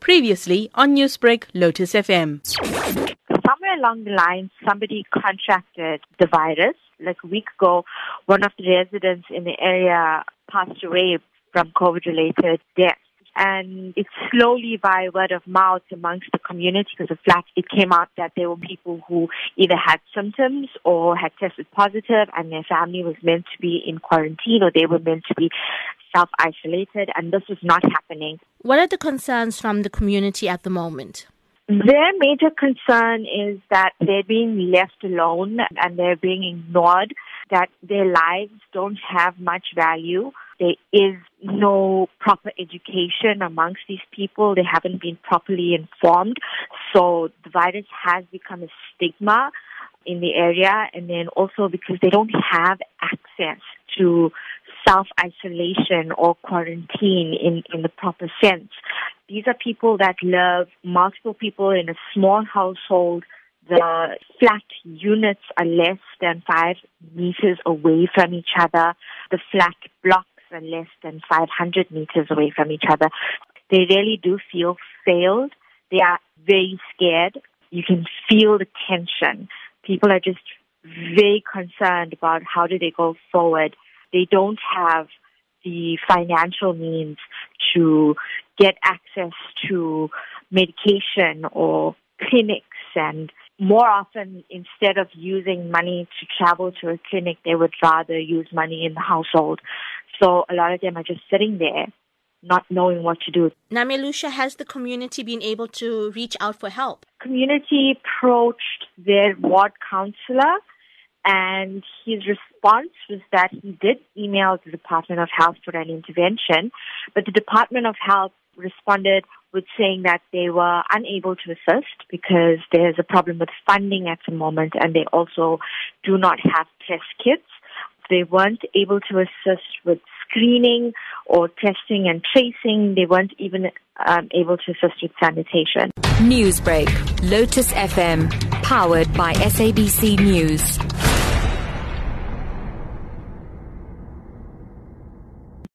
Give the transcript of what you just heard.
Previously on Newsbreak, Lotus FM. Somewhere along the line, somebody contracted the virus. Like a week ago, one of the residents in the area passed away from COVID-related death and it's slowly by word of mouth amongst the community because of flat, it came out that there were people who either had symptoms or had tested positive and their family was meant to be in quarantine or they were meant to be self-isolated and this was not happening. What are the concerns from the community at the moment? Their major concern is that they're being left alone and they're being ignored, that their lives don't have much value. There is no proper education amongst these people. They haven't been properly informed. So the virus has become a stigma in the area and then also because they don't have access to self-isolation or quarantine in, in the proper sense. These are people that live multiple people in a small household. The flat units are less than five meters away from each other. The flat blocks are less than 500 meters away from each other. They really do feel failed. They are very scared. You can feel the tension. People are just very concerned about how do they go forward. They don't have the financial means to get access to medication or clinics and more often instead of using money to travel to a clinic they would rather use money in the household so a lot of them are just sitting there not knowing what to do. Namelusha, has the community been able to reach out for help? Community approached their ward councillor and his response was that he did email the Department of Health for an intervention, but the Department of Health responded with saying that they were unable to assist because there's a problem with funding at the moment and they also do not have test kits. They weren't able to assist with screening or testing and tracing. They weren't even um, able to assist with sanitation. Newsbreak, Lotus FM, powered by SABC News.